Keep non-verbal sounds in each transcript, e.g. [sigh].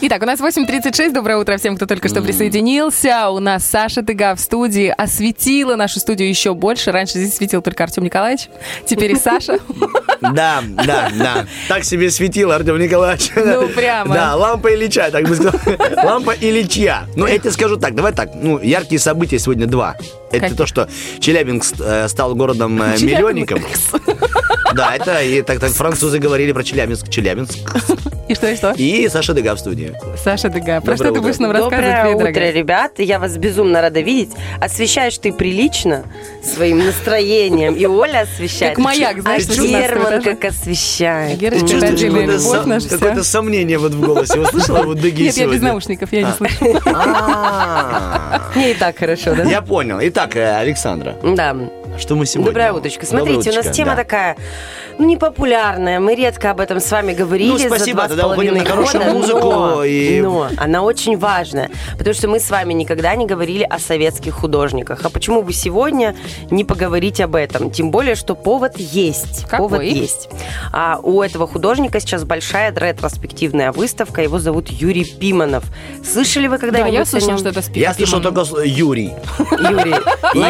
Итак, у нас 8.36. Доброе утро всем, кто только что присоединился. У нас Саша Тыга в студии осветила нашу студию еще больше. Раньше здесь светил только Артем Николаевич, теперь и Саша. Да, да, да. Так себе светил Артем Николаевич. Ну, прямо. Да, лампа Ильича, так бы сказал. Лампа Ильичья. Ну, я тебе скажу так, давай так. Ну, яркие события сегодня два. Это то, что Челябинск э, стал городом э, миллионником. Да, это и так, так французы говорили про Челябинск. Челябинск. И что, и что? И Саша Дега в студии. Саша Тыга, про Доброе что ты утро. будешь нам рассказывать, Доброе утро, дорогая? ребят. Я вас безумно рада видеть. Освещаешь ты прилично своим настроением. И Оля освещает. Как маяк, знаешь, а на 16 Герман как освещает. Отдельная какое-то какое-то сомнение вот в голосе. Услышала вот Деги Нет, я без наушников, я не А. слышу. [laughs] А, Мне и так хорошо, да? Я понял. Итак, э, Александра, Да. Что мы сегодня? Доброе утречко. Доброе Смотрите, у нас тема да. такая, ну, непопулярная. Мы редко об этом с вами говорили Ну, за спасибо, два с тогда уходим на хорошую года, музыку но, и- но она очень важная, потому что мы с вами никогда не говорили о советских художниках. А почему бы сегодня не поговорить об этом? Тем более, что повод есть. Какой? Повод есть. А у этого художника сейчас большая ретроспективная выставка. Его зовут Юрий Пиманов. Слышали вы Да, когда-нибудь я о слышала, нем? что это Я слышал только Юрий. Юрий.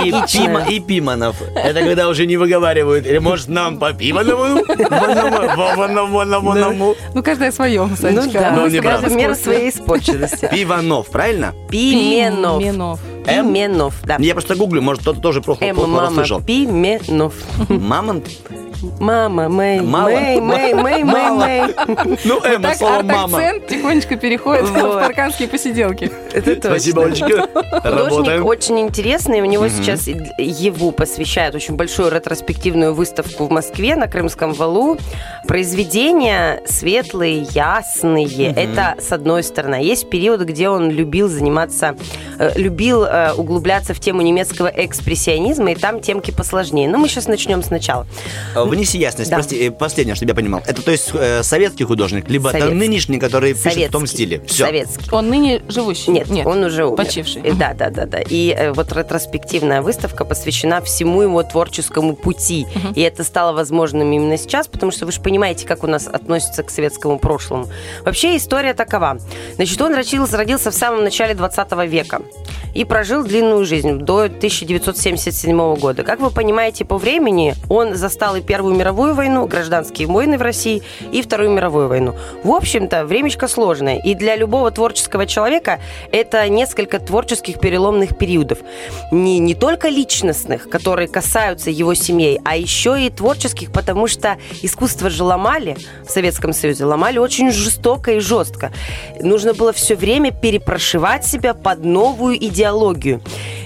И. Пима, и Пиманов. Это когда уже не выговаривают. Или может нам по ванову, ванову. Ну, каждая свое, Ну Санечка. да, Ну, меру искусстве. своей испорченности. Пиванов, правильно? Пименов. Пименов. Пименов, да. Я просто гуглю, может кто-то тоже плохо Эм, плохо мама, расслышал. Пименов. Мамонт? Мама, Мэй, Мало. Мэй, Мэй, Мэй, [laughs] Мэй, Мало. Мэй. Ну, Эмма, Так слово мама. арт-акцент тихонечко переходит в парканские посиделки. Это точно. Спасибо, Олечка. Художник Работаем. очень интересный. У него сейчас его посвящают очень большую ретроспективную выставку в Москве на Крымском валу. Произведения светлые, ясные. Это с одной стороны. Есть период, где он любил заниматься, э, любил э, углубляться в тему немецкого экспрессионизма, и там темки посложнее. Но мы сейчас начнем сначала. Внеси ясность, Да. прости, э, последнее, чтобы я понимал. Это то есть э, советский художник, либо это Советский. нынешний, который пишет в том стиле. Все. Советский. Он ныне живущий? Нет, он уже умер. Почивший. Э, Да, да, да, да. И э, вот ретроспективная выставка посвящена всему его творческому пути. И это стало возможным именно сейчас, потому что вы же понимаете, как у нас относятся к советскому прошлому. Вообще история такова. Значит, он родился, родился в самом начале 20 века и прожил длинную жизнь до 1977 года. Как вы понимаете, по времени он застал и Первую мировую войну, гражданские войны в России, и Вторую мировую войну. В общем-то, времечко сложное. И для любого творческого человека это несколько творческих переломных периодов. Не, не только личностных, которые касаются его семей, а еще и творческих, потому что искусство же ломали в Советском Союзе, ломали очень жестоко и жестко. Нужно было все время перепрошивать себя под новую идеологию.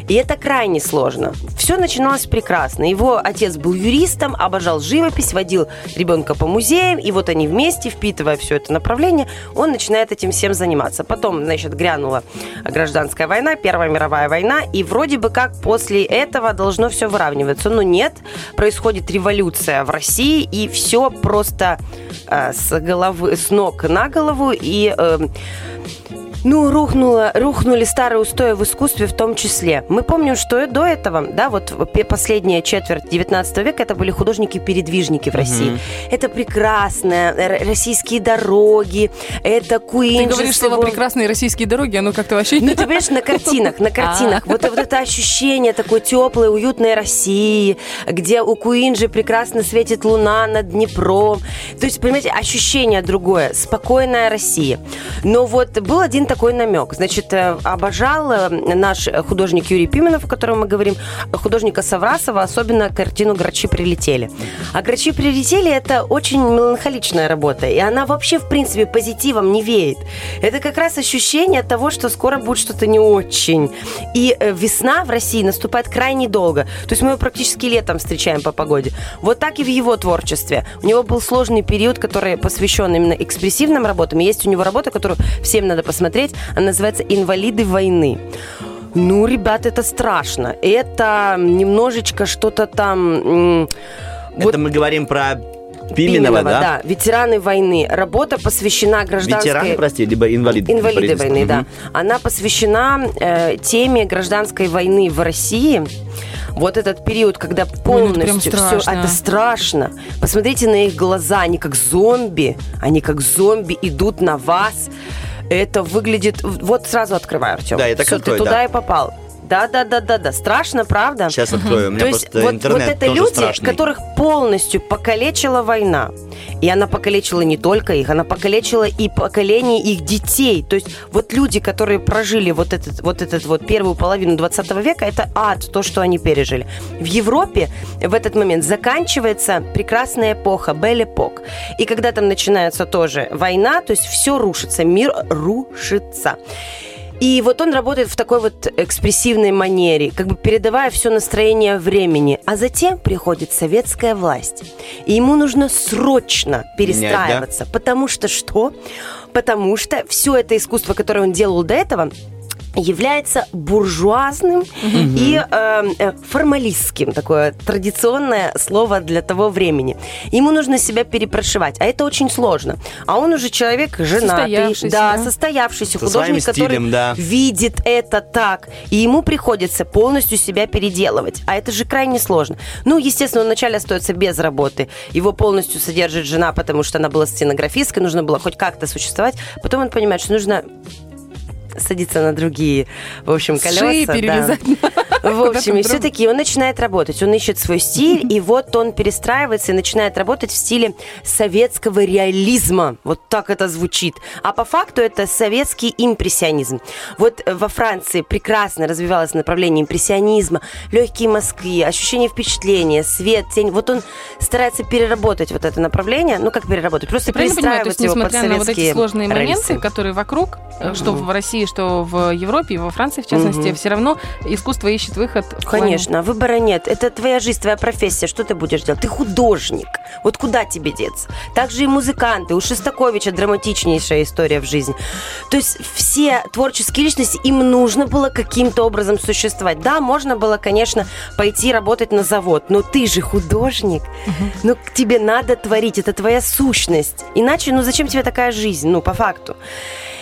И это крайне сложно. Все начиналось прекрасно. Его отец был юристом, обожал живопись, водил ребенка по музеям, и вот они вместе, впитывая все это направление, он начинает этим всем заниматься. Потом, значит, грянула гражданская война, Первая мировая война, и вроде бы как после этого должно все выравниваться. Но нет, происходит революция в России, и все просто э, с головы, с ног на голову, и э, ну, рухнуло, рухнули старые устои в искусстве в том числе. Мы помним, что и до этого, да, вот последняя четверть 19 века это были художники-передвижники в России. Это прекрасное, р- российские дороги, это Ты Куинджи. говоришь с слово «прекрасные российские дороги», оно как-то вообще... ну, ты понимаешь, на картинах, на [laughs] картинах. Вот, вот это ощущение такой теплой, уютной России, где у Куинджи прекрасно светит луна над Днепром. То есть, понимаете, ощущение другое. Спокойная Россия. Но вот был один такой намек. Значит, э, обожал э, наш художник Юрий Пименов, о котором мы говорим, художника Саврасова, особенно картину «Грачи прилетели». А «Грачи прилетели» — это очень меланхоличная работа, и она вообще, в принципе, позитивом не веет. Это как раз ощущение того, что скоро будет что-то не очень. И э, весна в России наступает крайне долго. То есть мы ее практически летом встречаем по погоде. Вот так и в его творчестве. У него был сложный период, который посвящен именно экспрессивным работам. И есть у него работа, которую всем надо посмотреть. Она называется «Инвалиды войны». Ну, ребят, это страшно. Это немножечко что-то там... Это мы говорим про Пименова, да? Ветераны войны. Работа посвящена гражданской... Ветераны, прости, либо инвалиды. Инвалиды войны, да. Мгм. Она посвящена э, теме гражданской войны в России. вот этот период, когда Ой, ну это прям полностью все страшно. это страшно. Посмотрите на их глаза, они как зомби, они как зомби идут на вас. Это выглядит... Вот сразу открываю, Артем. Да, я так открою, ты туда да. и попал. Да, да, да, да, да. Страшно, правда? Сейчас открою. У меня То есть вот, интернет вот это люди, страшный. которых полностью покалечила война. И она покалечила не только их, она покалечила и поколение их детей. То есть вот люди, которые прожили вот этот вот, этот вот первую половину 20 века, это ад, то, что они пережили. В Европе в этот момент заканчивается прекрасная эпоха, Бель-эпок. И когда там начинается тоже война, то есть все рушится, мир рушится. И вот он работает в такой вот экспрессивной манере, как бы передавая все настроение времени. А затем приходит советская власть. И ему нужно срочно перестраиваться. Потому что что? Потому что все это искусство, которое он делал до этого, является буржуазным и э, э, формалистским, такое традиционное слово для того времени. Ему нужно себя перепрошивать, а это очень сложно. А он уже человек женатый, Состоявшийся, да, да. состоявшийся Со художник, который стилем, да. видит это так, и ему приходится полностью себя переделывать. А это же крайне сложно. Ну, естественно, он вначале остается без работы. Его полностью содержит жена, потому что она была сценографисткой, нужно было хоть как-то существовать. Потом он понимает, что нужно садиться на другие, в общем, колеса. шеи да. [laughs] В общем, и все-таки он начинает работать. Он ищет свой стиль, и вот он перестраивается и начинает работать в стиле советского реализма. Вот так это звучит. А по факту это советский импрессионизм. Вот э, во Франции прекрасно развивалось направление импрессионизма, легкие мазки, ощущение впечатления, свет, тень. Вот он старается переработать вот это направление. Ну, как переработать? Просто правильно понимаю, то есть, перестраивать его под несмотря на вот эти советские сложные рельсы. моменты, которые вокруг, э, что в России, что в Европе, и во Франции, в частности, Мгм. все равно искусство ищет выход. Конечно, выбора нет. Это твоя жизнь, твоя профессия. Что ты будешь делать? Ты художник. Вот куда тебе деться? Также и музыканты. У Шостаковича драматичнейшая история в жизни. То есть все творческие личности, им нужно было каким-то образом существовать. Да, можно было, конечно, пойти работать на завод, но ты же художник. Ну, тебе надо творить, это твоя сущность. Иначе, ну зачем тебе такая жизнь? Ну, по факту.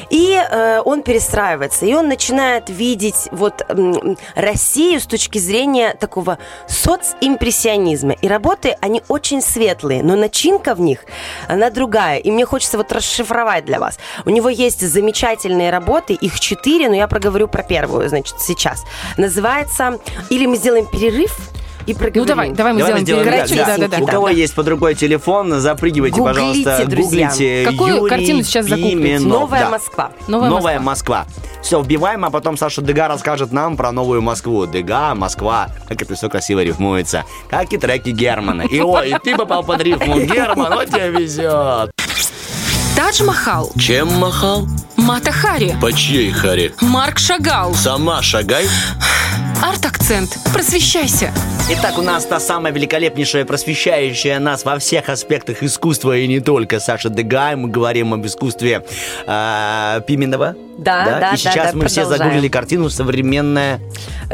И э, он перестраивается, и он начинает видеть вот м, Россию с точки зрения такого социмпрессионизма. И работы, они очень светлые, но начинка в них, она другая. И мне хочется вот расшифровать для вас. У него есть замечательные работы, их четыре, но я проговорю про первую, значит, сейчас. Называется «Или мы сделаем перерыв и проговорим». Ну давай, давай мы Давай сделаем сделаем перерывчик. так, Да, да, да. У кого есть под рукой телефон, запрыгивайте, Гуглите, пожалуйста, друзья. гуглите Какую Юрий картину сейчас загуглить? «Новая Да. Москва». Новая Новая, Москва. Все, вбиваем, а потом Саша Дега расскажет нам про новую Москву. Дега, Москва, как это все красиво рифмуется. Как и треки Германа. И ой, и ты попал под рифму. Герман, вот тебе везет. Тадж-Махал. Чем махал? Мата Хари. По чьей харе? Марк Шагал. Сама шагай. Арт-акцент. Просвещайся. Итак, у нас та самая великолепнейшая, просвещающая нас во всех аспектах искусства и не только Саша Дега. Мы говорим об искусстве э, Пименова. Да, да, И да, сейчас да, мы все продолжаем. загуглили картину «Современная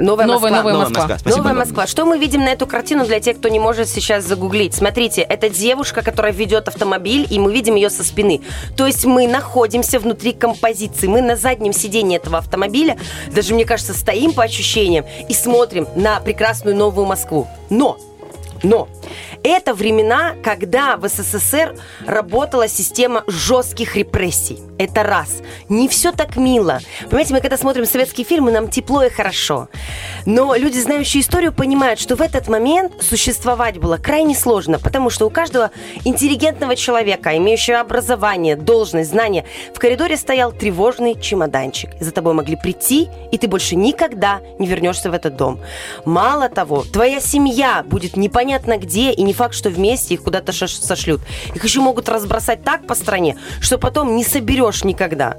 Новая, Новая, Москва. новая Новая Москва. Москва». Спасибо. Новая Москва. Что мы видим на эту картину для тех, кто не может сейчас загуглить? Смотрите, это девушка, которая ведет автомобиль, и мы видим ее со спины. То есть мы находимся внутри композиции. Мы на заднем сидении этого автомобиля, даже, мне кажется, стоим по ощущениям и смотрим на прекрасную новую Москву. Но но это времена, когда в СССР работала система жестких репрессий. Это раз. Не все так мило. Понимаете, мы когда смотрим советские фильмы, нам тепло и хорошо. Но люди, знающие историю, понимают, что в этот момент существовать было крайне сложно, потому что у каждого интеллигентного человека, имеющего образование, должность, знания, в коридоре стоял тревожный чемоданчик. За тобой могли прийти, и ты больше никогда не вернешься в этот дом. Мало того, твоя семья будет непонятно где, и не факт, что вместе их куда-то сошлют. Их еще могут разбросать так по стране, что потом не соберешь никогда.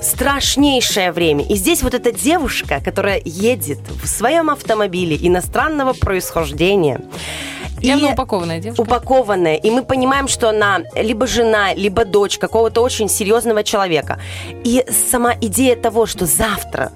Страшнейшее время. И здесь вот эта девушка, которая едет в своем автомобиле иностранного происхождения. Явно И- упакованная девушка. упакованная, и мы понимаем, что она либо жена, либо дочь какого-то очень серьезного человека. И сама идея того, что завтра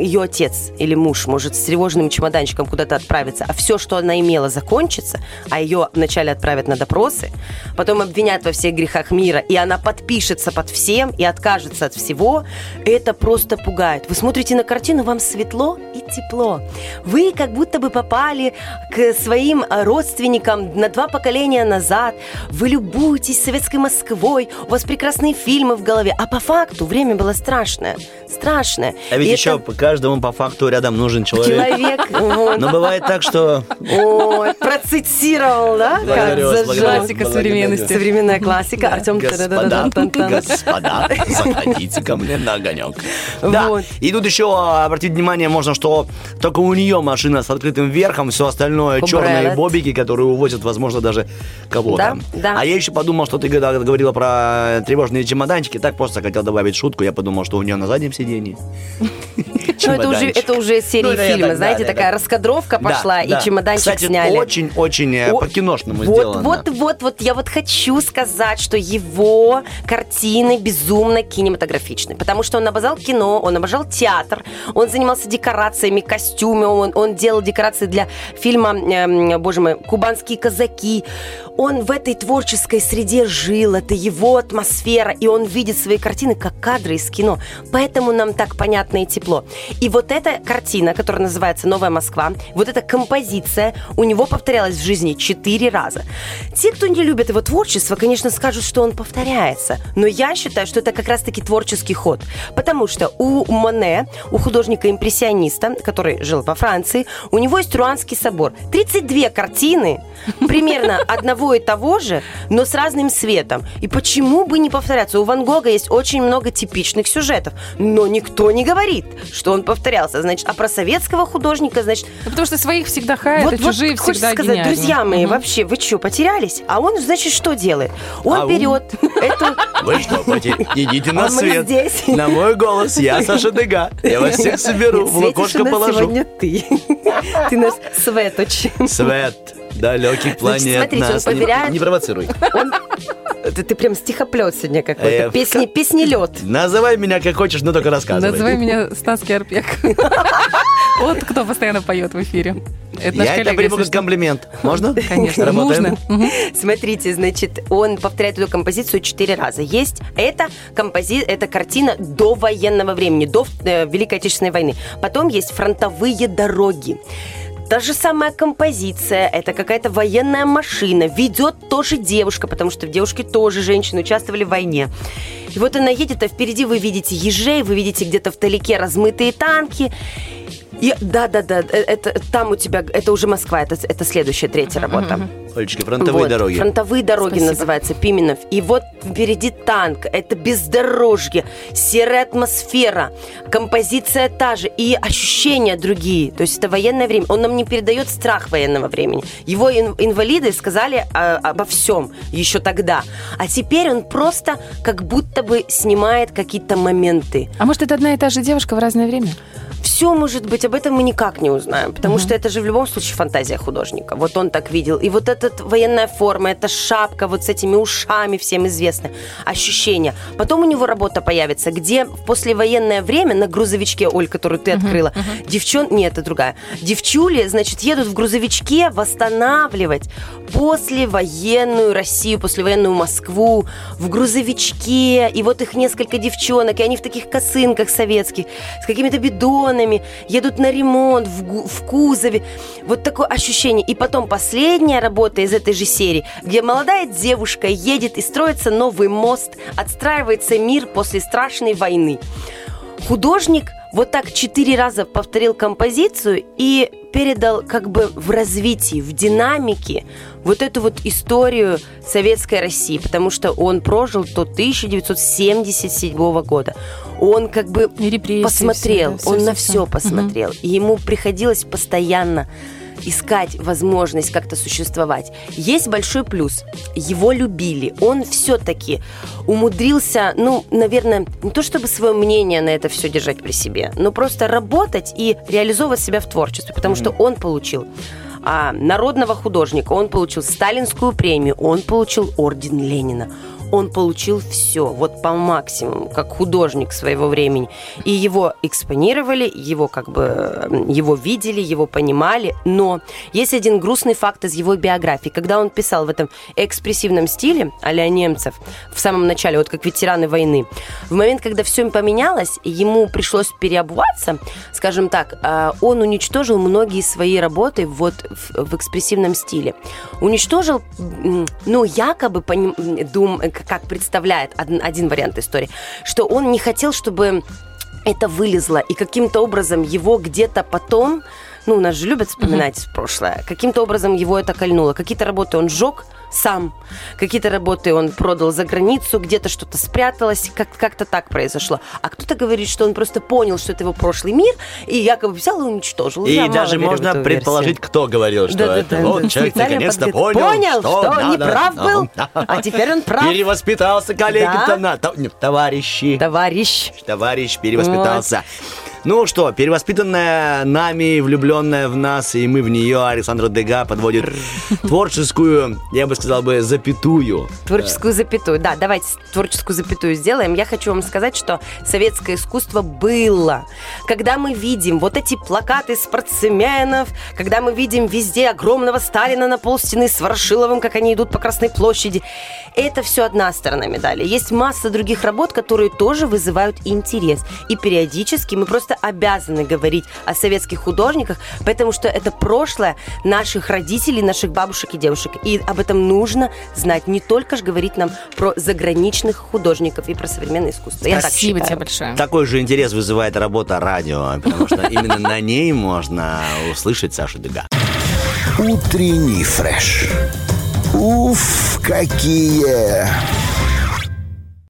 ее отец или муж может с тревожным чемоданчиком куда-то отправиться, а все, что она имела, закончится, а ее вначале отправят на допросы, потом обвинят во всех грехах мира, и она подпишется под всем и откажется от всего, это просто пугает. Вы смотрите на картину, вам светло и тепло. Вы как будто бы попали к своим а, родственникам на два поколения назад. Вы любуетесь советской Москвой, у вас прекрасные фильмы в голове, а по факту время было страшное. Страшное. А ведь И еще по каждому по факту рядом нужен человек. человек. вот. Но бывает так, что Ой, процитировал, да? Благодарю Как. Классика современности. Современная классика. Артем Господа, господа, заходите ко мне на огонек. Да, Вот. и тут еще а, обратить внимание можно, что только у нее машина с открытым верхом, все остальное Побрелет. черные бобики, которые увозят, возможно, даже кого-то. Да, да. А я еще подумал, что ты когда говорила про тревожные чемоданчики, так просто хотел добавить шутку, я подумал, что у нее на заднем сиденье. [laughs] Ну, это уже, это уже серия Ну, фильма, так, знаете, да, такая да. раскадровка Да, пошла, и чемоданчик Кстати, сняли. очень-очень э, О, по-киношному вот, сделано. Вот, вот, вот, я вот хочу сказать, что его картины безумно кинематографичны, потому что он обожал кино, он обожал театр, он занимался декорациями, костюмами, он, он делал декорации для фильма, эм, боже мой, «Кубанские казаки». Он в этой творческой среде жил, это его атмосфера, и он видит свои картины как кадры из кино. Поэтому нам так понятно и тепло. И вот эта картина, которая называется «Новая Москва», вот эта композиция у него повторялась в жизни четыре раза. Те, кто не любит его творчество, конечно, скажут, что он повторяется. Но я считаю, что это как раз-таки творческий ход. Потому что у Моне, у художника-импрессиониста, который жил во Франции, у него есть Руанский собор. 32 картины примерно одного и того же, но с разным светом. И почему бы не повторяться? У Ван Гога есть очень много типичных сюжетов, но никто не говорит, что он повторялся. Значит, а про советского художника, значит, Ну, Потому что своих всегда хаят, а чужие хочется всегда сказать, гениальны. друзья мои, вообще, вы что, потерялись? А он, значит, что делает? Он Ау. берет эту... Вы что, поте- идите на А свет. здесь. На мой голос. Я Саша Дега. Я вас всех соберу, в лукошко нас положу. сегодня ты. [laughs] Ты наш светоч. Свет далеких планет смотрите, он нас. Не- поверяет- Не провоцируй. Ты, ты прям стихоплет сегодня Э, какой-то. в Песни, песни лед. Называй меня как хочешь, но только рассказывай. Называй меня Стас Керпек. [laughs] Вот кто постоянно поет в эфире. Это наш Я это коллега, приму если как комплимент. Можно? Конечно, Работаем? Смотрите, значит, он повторяет эту композицию четыре раза. Есть это компози... это картина до военного времени, до э, Великой Отечественной войны. Потом есть фронтовые дороги. Та же самая композиция, это какая-то военная машина, ведет тоже девушка, потому что в девушке тоже женщины участвовали в войне. И вот она едет, а впереди вы видите ежей, вы видите где-то вдалеке размытые танки. И, да, да, да, э, это там у тебя, это уже Москва, это, это следующая третья работа. Олечка, фронтовые Вот, дороги. Фронтовые дороги Спасибо. называется Пименов. И вот впереди танк, это бездорожье, серая атмосфера, композиция та же и ощущения другие. То есть это военное время. Он нам не передает страх военного времени. Его ин- инвалиды сказали а, обо всем еще тогда. А теперь он просто как будто бы снимает какие-то моменты. А может, это одна и та же девушка в разное время? Все может быть, об этом мы никак не узнаем, потому что это же в любом случае фантазия художника. Вот он так видел. И вот эта военная форма, эта шапка вот с этими ушами всем известны, ощущения. Потом у него работа появится, где в послевоенное время на грузовичке, Оль, которую ты открыла, девчон... Нет, это другая. Девчули, значит, едут в грузовичке восстанавливать послевоенную Россию, послевоенную Москву в грузовичке. И вот их несколько девчонок, и они в таких косынках советских, с какими-то бидонами, едут на ремонт в, в кузове. Вот такое ощущение. И потом последняя работа из этой же серии, где молодая девушка едет и строится новый мост, отстраивается мир после страшной войны. Художник вот так четыре раза повторил композицию и передал как бы в развитии, в динамике вот эту вот историю советской России, потому что он прожил до 1977 года. Он как бы посмотрел, все, да, всё, он всё, на все Мгм. посмотрел, и ему приходилось постоянно искать возможность как-то существовать. Есть большой плюс. Его любили. Он все-таки умудрился, ну, наверное, не то чтобы свое мнение на это все держать при себе, но просто работать и реализовывать себя в творчестве, потому что он получил а, народного художника, он получил сталинскую премию, он получил орден Ленина. Он получил все, вот по максимуму, как художник своего времени. И его экспонировали, его как бы, м, его видели, его понимали, но есть один грустный факт из его биографии. Когда он писал в этом экспрессивном стиле а немцев в самом начале, вот как ветераны войны, в момент, когда все поменялось, ему пришлось переобуваться, скажем так, а, он уничтожил многие свои работы вот в, в экспрессивном стиле. Уничтожил, ну, якобы, поним- дум, как представляет один, один вариант истории, что он не хотел, чтобы это вылезло, и каким-то образом его где-то потом, ну, нас же любят вспоминать прошлое, каким-то образом его это кольнуло. Какие-то работы он сжег сам, какие-то работы он продал за границу, где-то что-то спряталось, как- как-то так произошло. А кто-то говорит, что он просто понял, что это его прошлый мир, и якобы взял и уничтожил. И Я мало даже верю в можно эту предположить, версию. кто говорил, что Да-да-да, это вот да. человек Специально наконец-то подготовил. понял, Понял, что не да, прав был, да. а теперь он прав. Перевоспитался, коллеги-то Да. Товарищи. Товарищ. Товарищ перевоспитался. Ну что, перевоспитанная нами, влюбленная в нас, и мы в нее, Александра Дега подводит творческую, я бы сказал бы, запятую. Творческую запятую. Да, давайте творческую запятую сделаем. Я хочу вам сказать, что советское искусство было. Когда мы видим вот эти плакаты спортсменов, когда мы видим везде огромного Сталина на полстены с Ворошиловым, как они идут по Красной площади, это все одна сторона медали. Есть масса других работ, которые тоже вызывают интерес. И периодически мы просто обязаны говорить о советских художниках, потому что это прошлое наших родителей, наших бабушек и девушек. И об этом нужно знать. Не только же говорить нам про заграничных художников и про современное искусство. Я так Спасибо считаю. тебе большое. Такой же интерес вызывает работа радио, потому что именно на ней можно услышать Сашу Дега. Утренний фреш. Уф, какие!